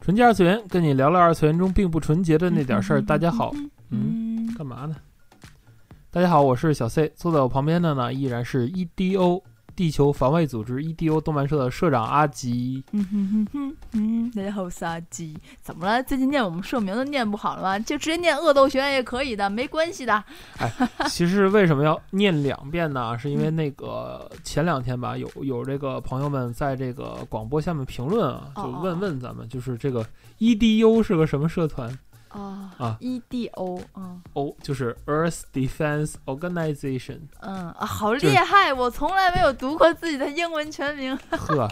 纯洁二次元，跟你聊聊二次元中并不纯洁的那点事儿。大家好，嗯，干嘛呢？大家好，我是小 C，坐在我旁边的呢依然是 EDO。地球防卫组织 EDO 动漫社的社长阿吉，嗯哼哼哼，大家好，我是阿吉。怎么了？最近念我们社名都念不好了吗？就直接念恶斗学院也可以的，没关系的。哎，其实为什么要念两遍呢？是因为那个前两天吧，有有这个朋友们在这个广播下面评论啊，就问问咱们，就是这个 EDO 是个什么社团？啊啊，EDO，嗯，O 就是 Earth Defense Organization，嗯啊，好厉害！我从来没有读过自己的英文全名，呵，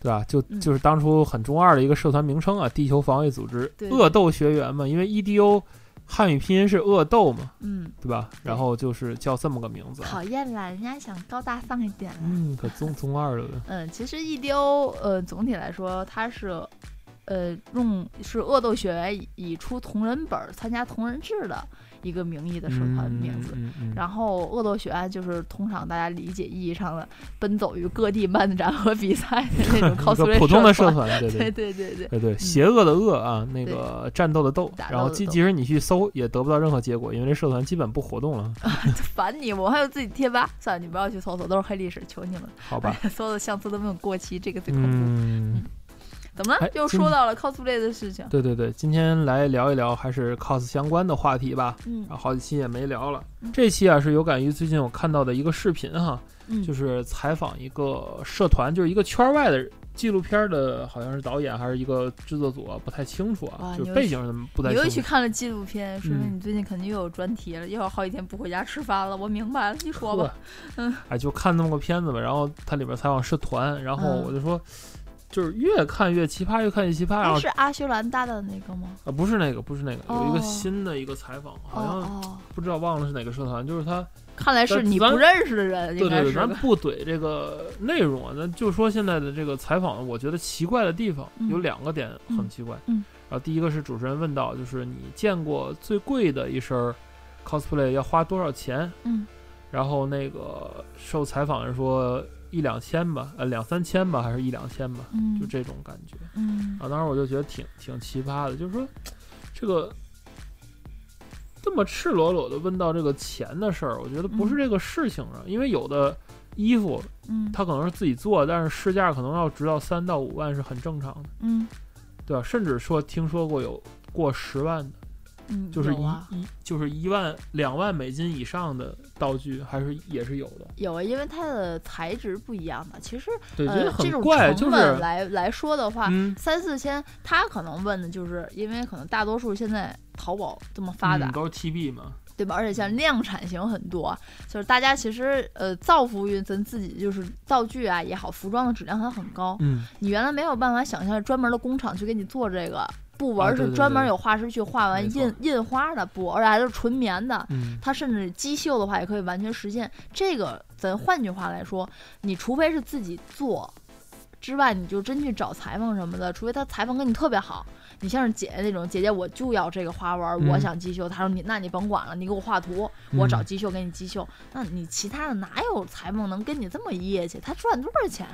对吧？就就是当初很中二的一个社团名称啊，地球防卫组织恶斗学员嘛，因为 EDO 汉语拼音是恶斗嘛，嗯，对吧？然后就是叫这么个名字，讨厌啦，人家想高大上一点嗯，可中中二了，嗯，其实 EDO 呃，总体来说它是。呃，用是恶斗学员以出同人本参加同人志的一个名义的社团名字，然后恶斗学院就是通常大家理解意义上的奔走于各地漫展和比赛的那种 cosplay 普通的社团，对对对。对对对对，邪恶的恶啊，那个战斗的斗，然后即即使你去搜也得不到任何结果，因为这社团基本不活动了。烦你，我还有自己贴吧，算了，你不要去搜索，都是黑历史，求你们。好吧，所有的相册都没有过期，这个最恐怖。怎么又说到了 cosplay 的事情？对对对，今天来聊一聊还是 cos 相关的话题吧。嗯，好几期也没聊了。这期啊是有感于最近我看到的一个视频哈，就是采访一个社团，就是一个圈外的纪录片的，好像是导演还是一个制作组，不太清楚啊，就背景什么不太。你又去看了纪录片，说明你最近肯定又有专题了，又有好几天不回家吃饭了。我明白了，你说吧。嗯，哎，就看那么个片子吧，然后它里边采访社团，然后我就说。就是越看越奇葩，越看越奇葩。是阿修兰搭的那个吗？啊，不是那个，不是那个，有一个新的一个采访，好像不知道忘了是哪个社团。就是他，看来是你不认识的人。对对对，咱不怼这个内容啊，那就说现在的这个采访，我觉得奇怪的地方有两个点很奇怪。嗯。然后第一个是主持人问到，就是你见过最贵的一身 cosplay 要花多少钱？嗯。然后那个受采访人说。一两千吧，呃，两三千吧，还是一两千吧，就这种感觉。嗯，啊，当时我就觉得挺挺奇葩的，就是说，这个这么赤裸裸的问到这个钱的事儿，我觉得不是这个事情上，因为有的衣服，嗯，它可能是自己做，但是市价可能要值到三到五万是很正常的，嗯，对吧？甚至说听说过有过十万的。嗯，就是一一就是一万两万美金以上的道具，还是也是有的。有啊，因为它的材质不一样嘛。其实，对，呃，这种成本来来说的话，三四千，他可能问的就是，因为可能大多数现在淘宝这么发达，都是 TB 嘛，对吧？而且像量产型很多，就是大家其实呃造福于咱自己，就是道具啊也好，服装的质量还很高。嗯，你原来没有办法想象专门的工厂去给你做这个。布纹是专门有画师去画完印印花的布，而且还是纯棉的。它甚至机绣的话也可以完全实现。这个咱换句话来说，你除非是自己做之外，你就真去找裁缝什么的，除非他裁缝跟你特别好。你像是姐姐那种，姐姐我就要这个花纹，我想机绣。他说你那你甭管了，你给我画图，我找机绣给你机绣。那你其他的哪有裁缝能跟你这么业绩？他赚多少钱？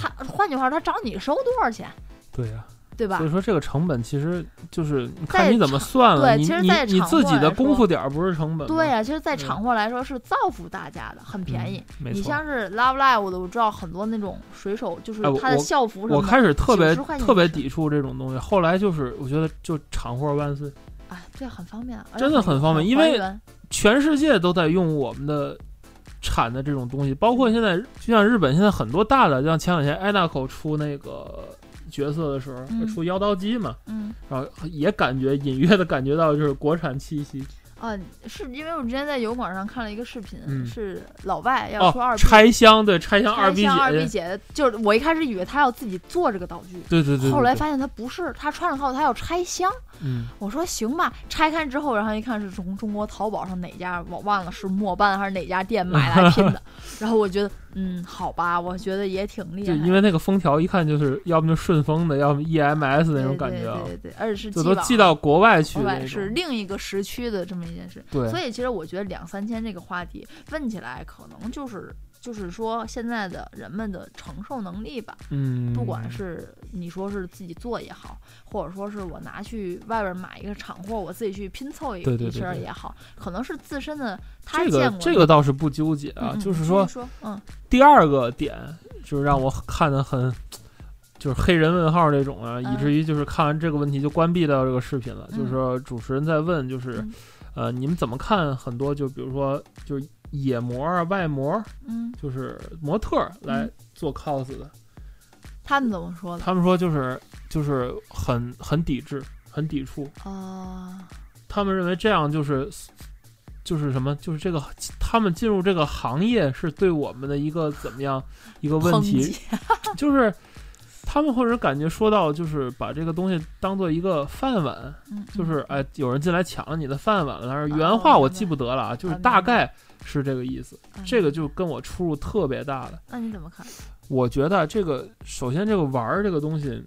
他换句话，他找你收多少钱？对呀。对吧？所以说这个成本其实就是看你怎么算了。对，其实，在你自己的功夫点儿不是成本。对呀，其实，在厂货来说是造福大家的，很便宜。你像是 Love Live 的，我知道很多那种水手，就是他的校服什么。我开始特别特别抵触这种东西，后来就是我觉得就厂货万岁。哎，这很方便，真的很方便，因为全世界都在用我们的产的这种东西，包括现在就像日本现在很多大的，像前两天爱娜口出那个。角色的时候出妖刀姬嘛，嗯，然后也感觉隐约的感觉到就是国产气息啊，是因为我之前在油管上看了一个视频，嗯。是老外要出二拆箱，对拆箱二 B 拆箱二 B 姐，姐，就是我一开始以为他要自己做这个道具，对对对，对后来发现他不是，他穿上套他要拆箱。嗯，我说行吧，拆开之后，然后一看是从中国淘宝上哪家我忘了是墨斑还是哪家店买来拼的，然后我觉得嗯好吧，我觉得也挺厉害的，就因为那个封条一看就是要么就顺丰的，要么 EMS 那种感觉啊，对对对对，而且是就都寄到国外去是。另一个时区的这么一件事。对，所以其实我觉得两三千这个话题问起来，可能就是就是说现在的人们的承受能力吧。嗯，不管是你说是自己做也好，或者说是我拿去外边买一个厂货，我自己去拼凑一对对一对对身儿也好，可能是自身的他这个见过这个倒是不纠结啊，就是说说，嗯。第二个点就是让我看的很，就是黑人问号这种啊，以嗯。至于就是看完这个问题就关闭掉这个视频了。嗯就是说主持人在问，就是嗯呃，你们怎么看很多就比如说就是野模啊、外模，嗯，就是模特儿来嗯。做 cos 的，他们怎么说的？他们说就是就是很很抵制、很抵触，啊，他们认为这样就是。就是什么？就是这个，他们进入这个行业是对我们的一个怎么样一个问题？就是他们或者感觉说到，就是把这个东西当做一个饭碗，嗯，就是哎，有人进来抢了你的饭碗了。但是啊原话我记不得了啊，就是大概是这个意思。嗯这个就跟我出入特别大的。那你怎么看？我觉得这个首先这个玩儿这个东西，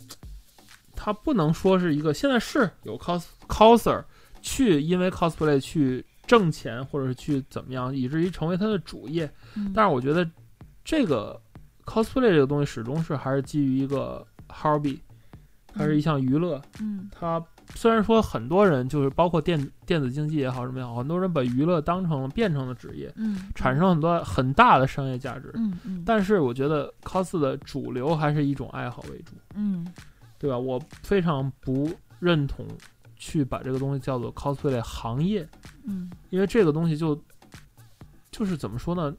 它不能说是一个现在是有 cos coser 去因为 cosplay 去挣钱，或者是去怎么样，以至于成为他的主业。嗯但是我觉得这个 cosplay 这个东西始终是还是基于一个 hobby，它是一项娱乐。嗯它虽然说很多人就是包括电电子竞技也好什么也好，很多人把娱乐当成了变成了职业，嗯，产生很多很大的商业价值。嗯嗯，但是我觉得 cos 的主流还是一种爱好为主，嗯。对吧？我非常不认同去把这个东西叫做 cosplay 行业，嗯。因为这个东西就就是怎么说呢，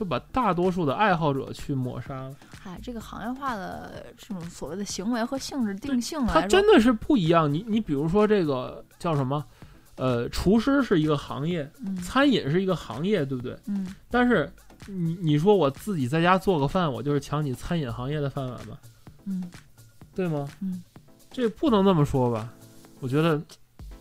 就把大多数的爱好者去抹杀了。嗨，这个行业化的这种所谓的行为和性质定性来说，它真的是不一样。你你比如说这个叫什么？呃，厨师是一个行业，嗯餐饮是一个行业，对不对？嗯但是你你说我自己在家做个饭，我就是抢你餐饮行业的饭碗吗？嗯对吗？嗯，这不能这么说吧？我觉得，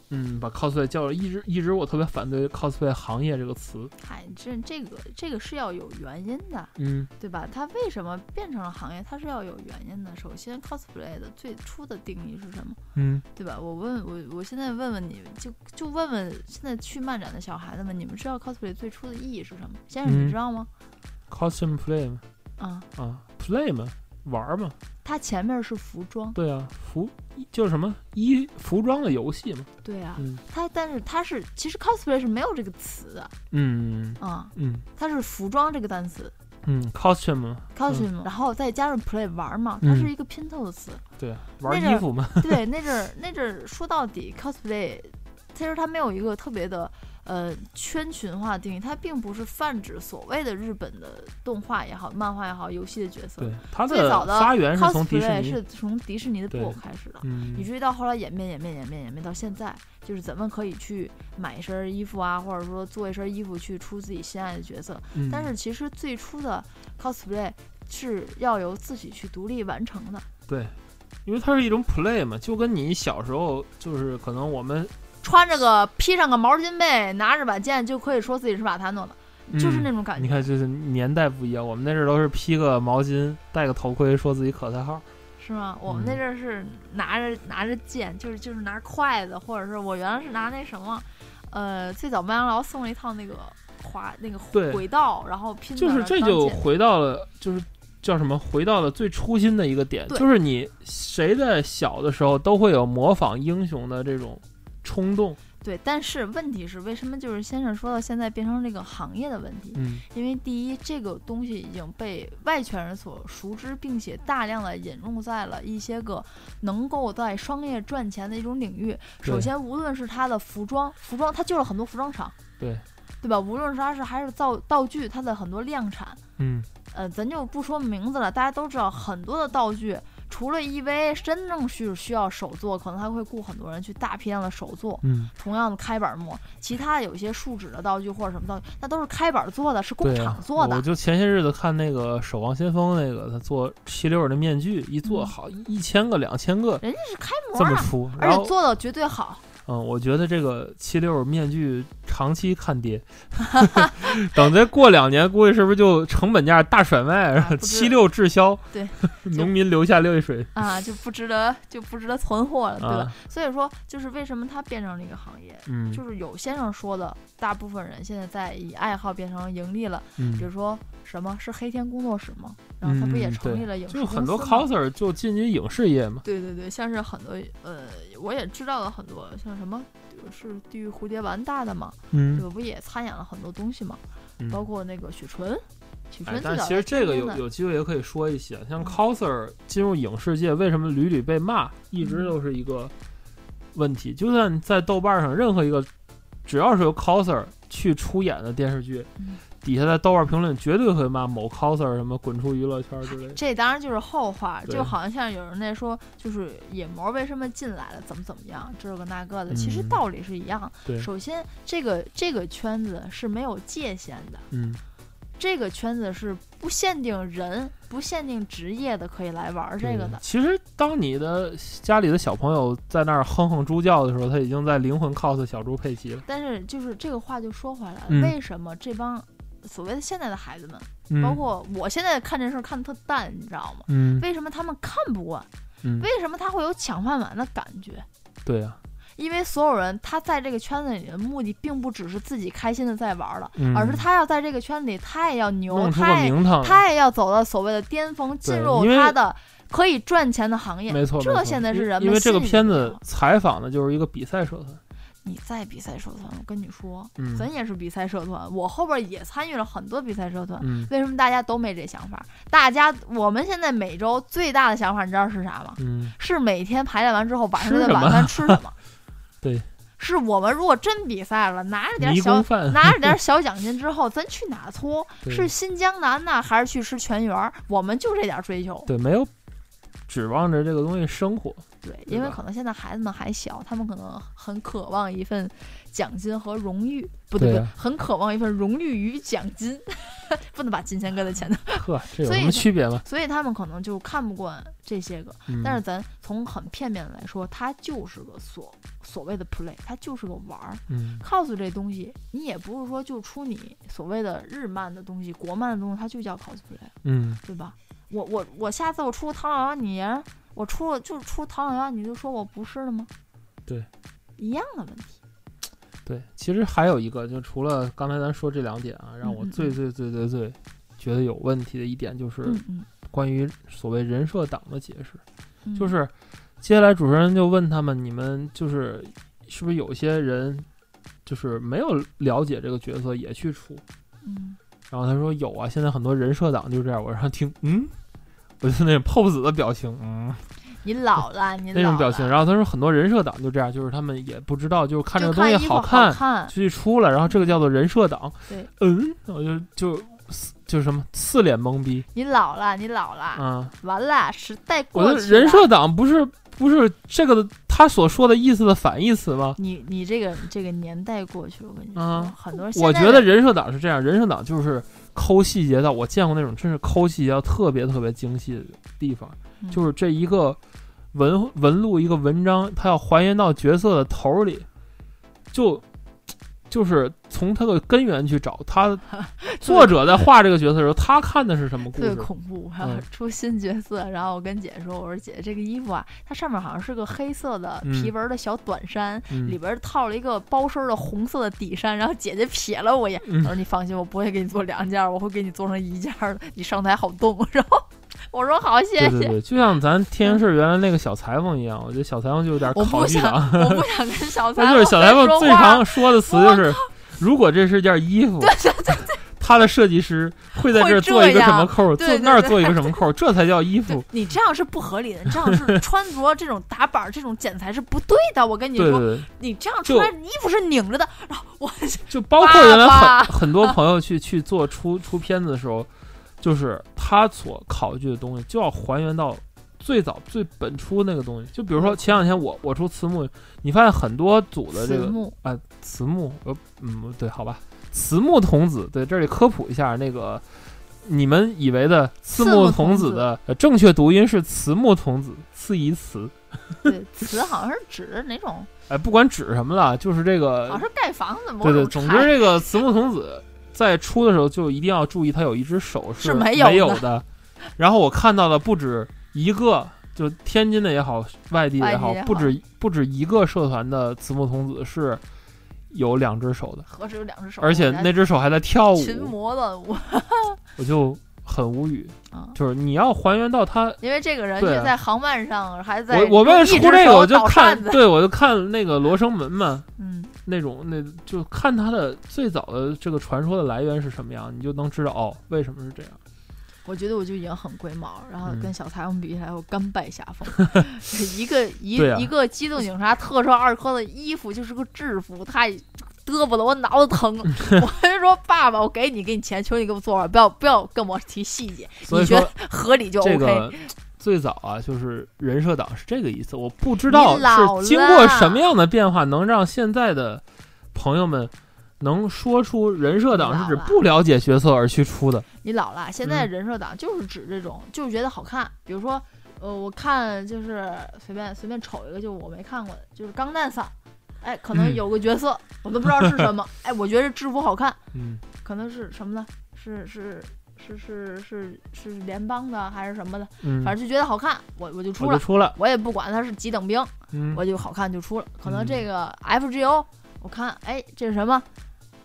嗯，把 cosplay 叫了，一直一直我特别反对 cosplay 行业这个词。嗨，这这个这个是要有原因的，嗯对吧？它为什么变成了行业？它是要有原因的。首先，cosplay 的最初的定义是什么？嗯，对吧？我问我，我现在问问你，就就问问现在去漫展的小孩子们，你们知道 cosplay 最初的意义是什么？先生，嗯你知道吗？costume play 嘛，啊、啊，play 嘛，玩儿嘛，它前面是服装，对啊，服就是什么衣服装的游戏嘛。对啊，嗯。它但是它是其实 cosplay 是没有这个词的。嗯。啊、嗯。它是服装这个单词。嗯，costume 嘛，costume，、然后再加上 play 玩嘛，它嗯是一个拼凑的词。对啊，玩儿衣服嘛。对，那阵儿那阵儿说到底 cosplay，其实它没有一个特别的呃圈群化定义，它并不是泛指所谓的日本的动画也好、漫画也好、游戏的角色。对，它最早的发源是从迪士 cosplay 尼。是从迪士尼的布偶开始的。嗯以至于到后来演变、演变、演变、演变到现在，就是咱们可以去买一身衣服啊，或者说做一身衣服去出自己心爱的角色。嗯但是其实最初的 cosplay 是要由自己去独立完成的。对，因为它是一种 play 嘛，就跟你小时候就是可能我们穿着个披上个毛巾被，拿着把剑就可以说自己是瓦坦诺了，就是嗯那种感觉。你看，就是年代不一样，我们那阵儿都是披个毛巾，戴个头盔，说自己可赛号。是吗？我们那阵儿是拿着拿着剑，就是就是拿筷子，或者是我原来是拿那什么，呃，最早麦当劳送了一套那个滑那个轨道，然后拼就是这就回到了，就是叫什么？回到了最初心的一个点，就是你谁在小的时候都会有模仿英雄的这种冲动。对，但是问题是，为什么就是先生说到现在变成这个行业的问题？嗯因为第一，这个东西已经被外圈人所熟知，并且大量的引入在了一些个能够在商业赚钱的一种领域。首先，无论是它的服装，服装它就是很多服装厂，对，对吧？无论是它是还是造道具，它的很多量产，嗯，呃，咱就不说名字了，大家都知道很多的道具。除了 EV 真正需需要手做，可能还会雇很多人去大批量的手做。嗯，同样的开板模，其他有一些树脂的道具或者什么道具，那都是开板做的，是工厂做的。我就前些日子看那个《守望先锋》那个，他做七六的面具，一做好一千个、两千个，人家是开模这么出，而且做的绝对好。嗯，我觉得这个七六面具长期看跌，等再过两年，估计是不是就成本价大甩卖，七六滞销，对，农民留下泪水啊，就不值得，就不值得存货了，对吧？所以说，就是为什么它变成了一个行业，嗯，就是有先生说的，大部分人现在在以爱好变成盈利了，嗯，比如说什么是黑天工作室吗？然后他不也成立了影视就很多 coser 就进军影视业嘛，对对对，像是很多呃，我也知道了很多像。什么是地狱蝴蝶丸大的嘛？嗯，这个不也参演了很多东西嘛？包括那个许纯，许纯。但其实这个有有机会也可以说一些，像 coser 进入影视界，为什么屡屡被骂，一直都是一个问题。就算在豆瓣上，任何一个只要是由 coser 去出演的电视剧。底下在豆瓣评论绝对会骂某 coser 什么滚出娱乐圈之类的，这当然就是后话，就好像像有人在说，就是野模为什么进来了，怎么怎么样，这个那个的，其实道理是一样。首先，这个这个圈子是没有界限的，嗯，这个圈子是不限定人、不限定职业的，可以来玩这个的。其实，当你的家里的小朋友在那儿哼哼猪叫的时候，他已经在灵魂 cos 小猪佩奇了。但是，就是这个话就说回来了，为什么这帮？所谓的现在的孩子们，包括我现在看这事儿看的特淡，你知道吗？嗯，为什么他们看不惯？嗯，为什么他会有抢饭碗的感觉？对呀，因为所有人他在这个圈子里的目的，并不只是自己开心的在玩了，而是他要在这个圈子里，他也要牛，他也他也要走到所谓的巅峰，进入他的可以赚钱的行业。没错，这现在是人们因为这个片子采访的就是一个比赛社团。你在比赛社团，我跟你说，嗯，咱也是比赛社团，我后边也参与了很多比赛社团。嗯，为什么大家都没这想法？大家我们现在每周最大的想法，你知道是啥吗？嗯，是每天排练完之后晚上的晚饭吃什么？对，是我们如果真比赛了，拿着点小 拿着点小奖金之后，咱去哪搓？是新疆南呢，还是去吃全员？我们就这点追求。对，没有指望着这个东西生活。对，因为可能现在孩子们还小，他们可能很渴望一份奖金和荣誉，不对不对，很渴望一份荣誉与奖金，不能把金钱搁在前头。呵，这有什么区别吗？所以他们可能就看不惯这些个。但是咱从很片面的来说，它就是个所所谓的 play，它就是个玩儿。嗯，cos 这东西，你也不是说就出你所谓的日漫的东西、国漫的东西，它就叫 cosplay，嗯，对吧？我我我下次我出唐老鸭你。我出了就是出唐老鸭，你就说我不是了吗？对，一样的问题。对，其实还有一个，就除了刚才咱说这两点啊，让我最最最最最觉得有问题的一点，就是关于所谓人设党的解释。就是接下来主持人就问他们：“你们就是是不是有些人就是没有了解这个角色也去出？”嗯，然后他说：“有啊，现在很多人设党就这样。”我让听，嗯。我就那种 pose 的表情，嗯，你老了，你那种表情。然后他说很多人设党就这样，就是他们也不知道，就是看这个东西好看，就去出了，然后这个叫做人设党。对，嗯，我就就就什么四脸懵逼。你老了，你老了，嗯，完了，时代过去了。人设党不是不是这个他所说的意思的反义词吗？你你这个这个年代过去了，我跟你说，很多。我觉得人设党是这样，人设党就是。抠细节到我见过那种真是抠细节到特别特别精细的地方，就是这一个文文录一个文章，它要还原到角色的头里，就就是从他的根源去找他 作者在画这个角色的时候，他看的是什么故事？特别恐怖！出新角色，然后我跟姐说：“我说姐，这个衣服啊，它上面好像是个黑色的皮纹的小短衫，里边套了一个包身的红色的底衫。”然后姐姐瞥了我一眼，我说：“你放心，我不会给你做两件，我会给你做成一件的，你上台好动。”然后我说：“好，谢谢。”对对对，就像咱天津市原来那个小裁缝一样，我觉得小裁缝就有点考据党。我不想跟小裁缝。就是小裁缝最常说的词就是。如果这是件衣服，对对对对，他的设计师会在这做一个什么扣，做那儿做一个什么扣，这才叫衣服。你这样是不合理的，你这样是 穿着这种打板这种剪裁是不对的。我跟你说，你这样穿衣服是拧着的。然后我就包括原来很很多朋友去去做出出片子的时候，就是他所考据的东西就要还原到。最早最本初那个东西。就比如说前两天我我出慈木，你发现很多组的这个啊慈木，呃嗯对，好吧，慈木童子，对这里科普一下那个。你们以为的慈木童子的正确读音是慈木童子，次一词。对，词好像是指哪种？哎，不管指什么了，就是这个。好像是盖房子。对对，总之这个慈木童子在出的时候就一定要注意，他有一只手是没有的。然后我看到的不止一个，就天津的也好，外地的也好，不止不止一个社团的慈木童子是。有两只手的，何止有两只手？而且那只手还在跳舞，群魔的我，我就很无语。就是你要还原到他，因为这个人也在航漫上，还在我我为了出这个，我就看，对我就看那个罗生门嘛，嗯，那种那就看他的最早的这个传说的来源是什么样，你就能知道哦，为什么是这样。我觉得我就已经很龟毛，然后跟小裁缝比起来，我甘拜下风。一个一一个机动警察特摄二科的衣服就是个制服，太嘚啵的我脑子疼。我就说爸爸，我给你给你钱，求你给我做完，不要不要跟我提细节。你觉得合理就 OK。最早啊，就是人设党是这个意思，我不知道是经过什么样的变化，能让现在的朋友们。能说出人设党是指不了解角色而去出的。你老了，现在人设党就是指这种，就是觉得好看。比如说，呃，我看就是随便随便瞅一个，就我没看过的，就是《钢弹三》，哎，可能有个角色我都不知道是什么，哎，我觉得制服好看，嗯，可能是什么呢？是是是是是是联邦的还是什么的？嗯，反正就觉得好看，我我就出了，出了，我也不管他是几等兵，嗯，我就好看就出了。可能这个 FGO，我看，哎，这是什么？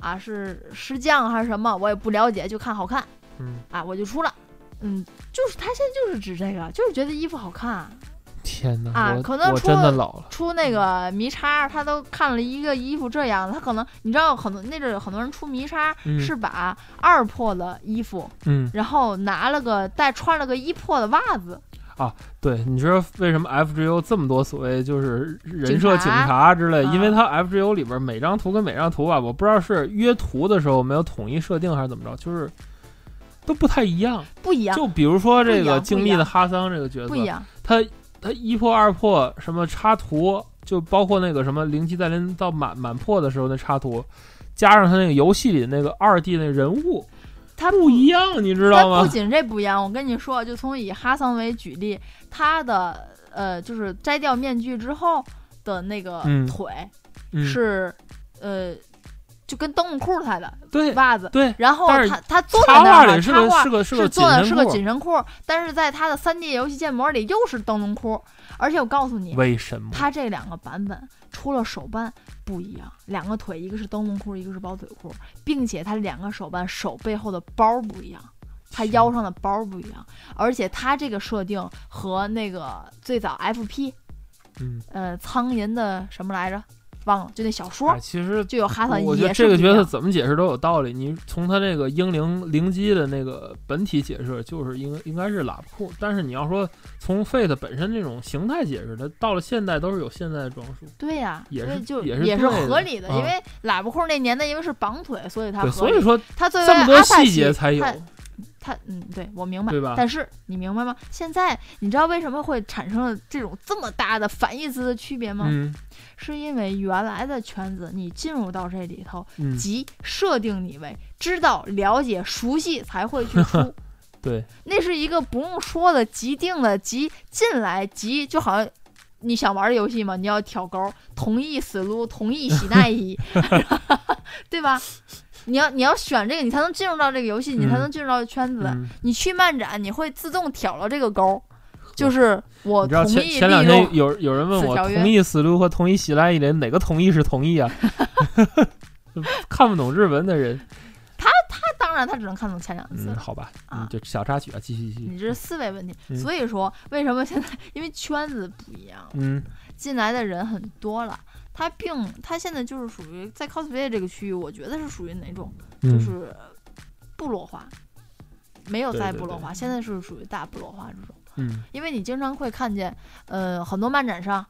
啊，是石匠还是什么？我也不了解，就看好看。嗯，啊，我就出了。嗯，就是他现在就是指这个，就是觉得衣服好看。天哪！啊，可能出真的老了。出那个迷叉，他都看了一个衣服这样，他可能你知道，很多那阵有很多人出迷叉是把二破的衣服，嗯，然后拿了个带穿了个一破的袜子。啊，对，你知道为什么 FGO 这么多所谓就是人设警察之类？因为它 FGO 里边每张图跟每张图吧，我不知道是约图的时候没有统一设定还是怎么着，就是都不太一样，不一样。就比如说这个静谧的哈桑这个角色，不一样。他他一破二破什么插图，就包括那个什么零七再临到满满破的时候那插图，加上他那个游戏里那个二 D 那人物。他不一样，你知道吗？不仅这不一样，我跟你说，就从以哈桑为举例，他的呃，就是摘掉面具之后的那个腿是呃，就跟灯笼裤似的，对袜子，对。然后他他坐在那儿，是个是个是做的是个紧身裤，但是在他的三 D 游戏建模里又是灯笼裤，而且我告诉你，为什么？他这两个版本除了手办。不一样，两个腿，一个是灯笼裤，一个是包腿裤，并且他两个手办手背后的包不一样，他腰上的包不一样，而且他这个设定和那个最早 FP，嗯，呃，苍银的什么来着？忘了，就那小说，其实就有哈桑。我觉得这个角色怎么解释都有道理。你从他这个英灵灵机的那个本体解释，就是应应该是喇叭裤。但是你要说从 Fate 本身这种形态解释，它到了现代都是有现代的装束。对呀，也是就也是合理的，因为喇叭裤那年代因为是绑腿，所以它所以说它作为这么多细节才有。他嗯，对我明白，对吧？但是你明白吗？现在你知道为什么会产生了这种这么大的反义词的区别吗？嗯，是因为原来的圈子，你进入到这里头，即设定你为知道、了解、熟悉才会去出。对，那是一个不用说的即定的，即进来即就好像你想玩的游戏嘛，你要挑勾，同意死撸，同意洗 内衣，对吧？你要你要选这个，你才能进入到这个游戏，你才能进入到圈子。你去漫展，你会自动挑了这个勾，就是我同意。前两天有有人问我，同意死路和同意喜来一连哪个同意是同意啊？看不懂日文的人，他他当然他只能看懂前两个字。好吧，啊，就小插曲啊，继续继续。你这是思维问题，所以说为什么现在 因为圈子不一样，嗯，进来的人很多了。他并他现在就是属于在 cosplay 这个区域，我觉得是属于哪种，就是部落化，没有在部落化，现在是属于大部落化这种。嗯，因为你经常会看见，呃，很多漫展上，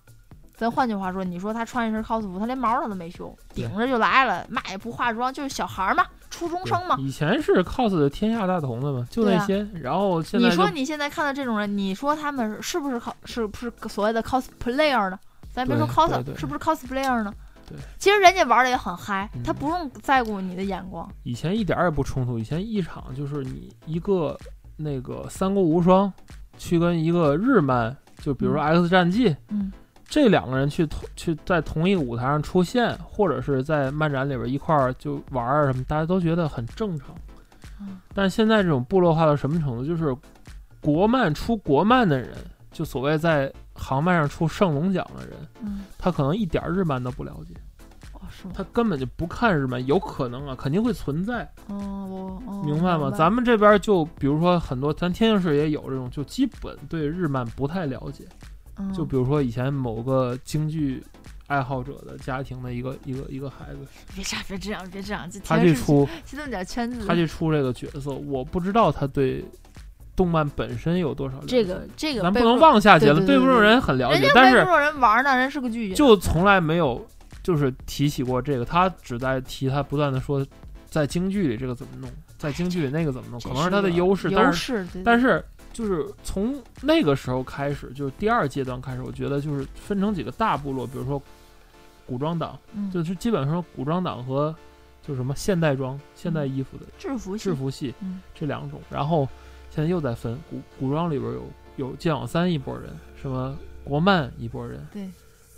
咱换句话说，你说他穿一身 cos 服，他连毛他都没修，顶着就来了，嘛也不化妆，就是小孩嘛。初中生嘛。以前是 cos 的天下大同的嘛，就那些。然后现在你说你现在看到这种人，你说他们是不是 cos 是不是所谓的 cosplayer 呢？咱别说 cos，是不是 cosplayer 呢？对，其实人家玩的也很嗨，他不用在乎你的眼光。以前一点也不冲突，以前一场就是你一个那个三国无双去跟一个日漫，就比如说 X 战记，嗯，这两个人去同去在同一个舞台上出现，或者是在漫展里边一块儿就玩儿什么，大家都觉得很正常。嗯，但现在这种部落化到什么程度？就是国漫出国漫的人，就所谓在。航班上出圣龙奖的人，嗯，他可能一点日漫都不了解，哦，是吗？他根本就不看日漫，有可能啊，肯定会存在，明白吗？咱们这边就比如说很多，咱天津市也有这种，就基本对日漫不太了解，就比如说以前某个京剧爱好者的家庭的一个一个一个孩子，别这样，别这样，别这样，他去出，去弄点圈子，他去出这个角色，我不知道他对。动漫本身有多少？这个这个，咱不能妄下结论。背部人很了解，但是背部人玩呢，人是个剧就从来没有就是提起过这个。他只在提，他不断的说，在京剧里这个怎么弄，在京剧里那个怎么弄，可能是他的优势。优势，但是就是从那个时候开始，就是第二阶段开始，我觉得就是分成几个大部落，比如说古装党，就是基本上古装党和就是什么现代装、现代衣服的制服制服系这两种，然后。现在又在分古古装里边有有剑网三一波人，什么国漫一波人，对，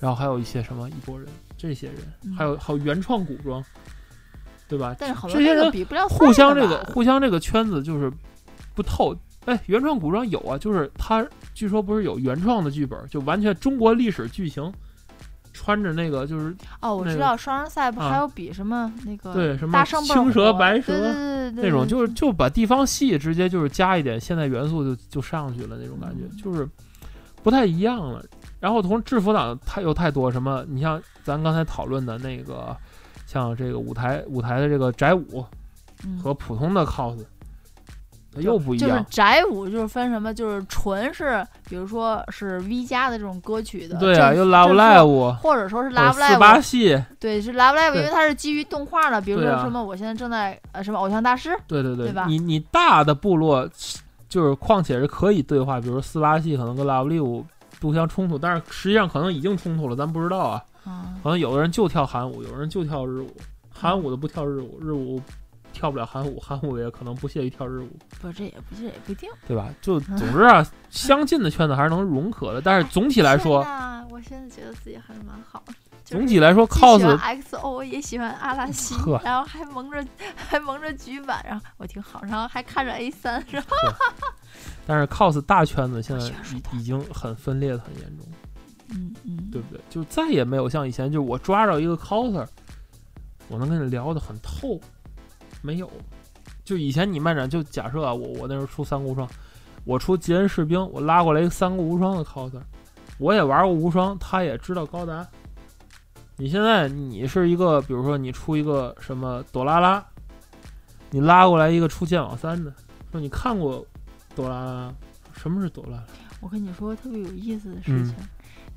然后还有一些什么一波人，这些人还有还有原创古装，对吧？但是这些人比不了互相这个互相这个圈子就是不透。哎，原创古装有啊，就是他据说不是有原创的剧本，就完全中国历史剧情。穿着那个就是哦，我知道双人赛不还有比什么那个对什么青蛇白蛇那种，就是就把地方戏直接就是加一点现代元素就就上去了那种感觉，就是不太一样了。然后同制服党太又太多什么，你像咱刚才讨论的那个，像这个舞台舞台的这个宅舞和普通的 cos。又不一样，就是宅舞，就是分什么，就是纯是，比如说是 V 加的这种歌曲的，对啊，又 Love Live，或者说是 Love Live，四八系，对，是 Love Live，因为它是基于动画的，比如说什么，我现在正在呃什么偶像大师，对对对，对吧？你你大的部落就是，况且是可以对话，比如说四八系可能跟 Love Live 互相冲突，但是实际上可能已经冲突了，咱不知道啊。可能有的人就跳韩舞，有人就跳日舞，韩舞的不跳日舞，日舞。跳不了韩舞，韩舞也可能不屑于跳日舞。不，这也不这也不一定，对吧？就 总之啊，相近的圈子还是能融合的。但是总体来说，我现在觉得自己还是蛮好的。总体来说，cos XO 也喜欢阿拉西，然后还蒙着还蒙着局版，然后我挺好，然后还看着 A 三，是吧？但是 cos 大圈子现在已经很分裂的很严重，嗯嗯，对不对？就再也没有像以前，就我抓着一个 coser，我能跟你聊得很透。没有，就以前你漫展，就假设啊，我我那时候出三国无双，我出吉恩士兵，我拉过来一个三国无双的 coser，我也玩过无双，他也知道高达。你现在你是一个，比如说你出一个什么朵拉拉，你拉过来一个出剑网三的，说你看过朵拉拉？什么是朵拉拉？我跟你说特别有意思的事情。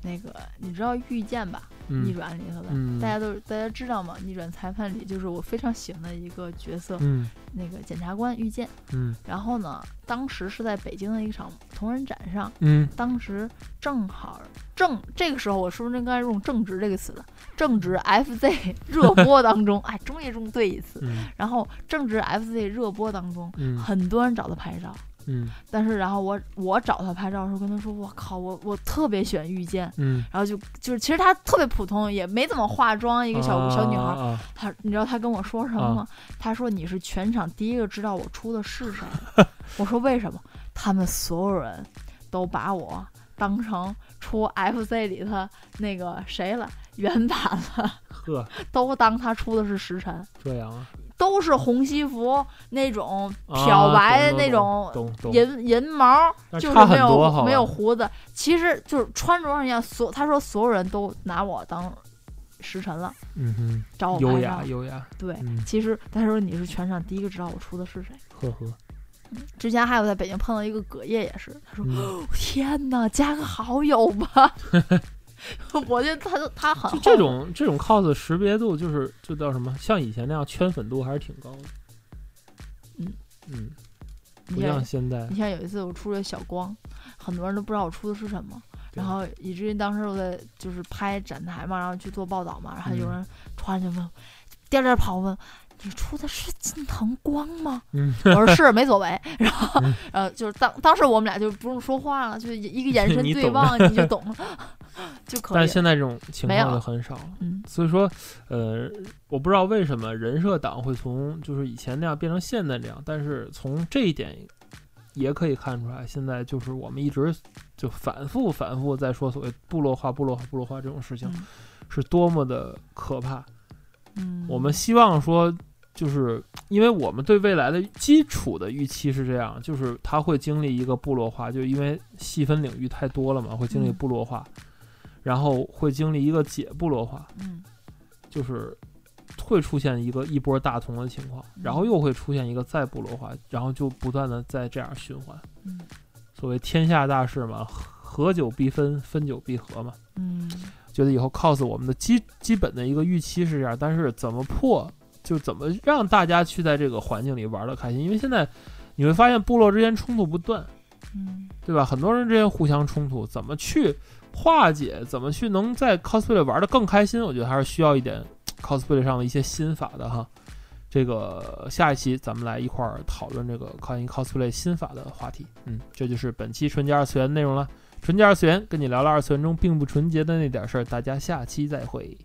那个你知道遇见吧？逆转里头的，大家都大家知道吗？逆转裁判里就是我非常喜欢的一个角色，那个检察官遇见。嗯，然后呢，当时是在北京的一场同人展上，嗯，当时正好正这个时候，我是不是应该用正直这个词了？正值 FZ 热播当中，哎，终于中对一次。然后正值 FZ 热播当中，很多人找他拍照。嗯，但是然后我我找他拍照的时候跟他说，我靠，我我特别喜欢遇见，嗯，然后就就是其实他特别普通，也没怎么化妆，一个小小女孩，他你知道他跟我说什么吗？他说你是全场第一个知道我出的是谁，我说为什么？他们所有人都把我当成出 FC 里头那个谁了，原版了，呵，都当他出的是时辰，这样啊。都是红西服那种漂白的那种银银毛，就是没有没有胡子，其实就是穿着上一样。所他说所有人都拿我当时辰了，嗯哼，找我优雅优雅。对，其实他说你是全场第一个知道我出的是谁。呵呵，之前还有在北京碰到一个葛叶也是，他说天哪，加个好友吧。我觉得他他很这种这种 cos 识别度就是就叫什么，像以前那样圈粉度还是挺高的。嗯嗯，不像现在。你像有一次我出了小光，很多人都不知道我出的是什么，然后以至于当时我在就是拍展台嘛，然后去做报道嘛，然后有人突然就问，颠颠跑问。你出的是近藤光吗？嗯，我说是，没走位。然后，呃，就是当当时我们俩就不用说话了，就一个眼神 对望，你就懂了，就可以。但现在这种情况就很少了。嗯，所以说，呃，我不知道为什么人设党会从就是以前那样变成现在这样，但是从这一点也可以看出来，现在就是我们一直就反复反复在说所谓部落化、部落化、部落化这种事情，是多么的可怕。嗯，我们希望说。就是因为我们对未来的基础的预期是这样，就是它会经历一个部落化，就因为细分领域太多了嘛，会经历部落化，然后会经历一个解部落化，嗯，就是会出现一个一波大同的情况，然后又会出现一个再部落化，然后就不断的在这样循环。嗯，所谓天下大事嘛，合久必分，分久必合嘛。嗯，觉得以后 cos 我们的基基本的一个预期是这样，但是怎么破？就怎么让大家去在这个环境里玩的开心？因为现在你会发现部落之间冲突不断，嗯，对吧？很多人之间互相冲突，怎么去化解？怎么去能在 cosplay 玩的更开心？我觉得还是需要一点 cosplay 上的一些心法的哈。这个下一期咱们来一块儿讨论这个关于 cosplay 心法的话题。嗯，这就是本期纯洁二次元内容了。纯洁二次元跟你聊了二次元中并不纯洁的那点事儿，大家下期再会。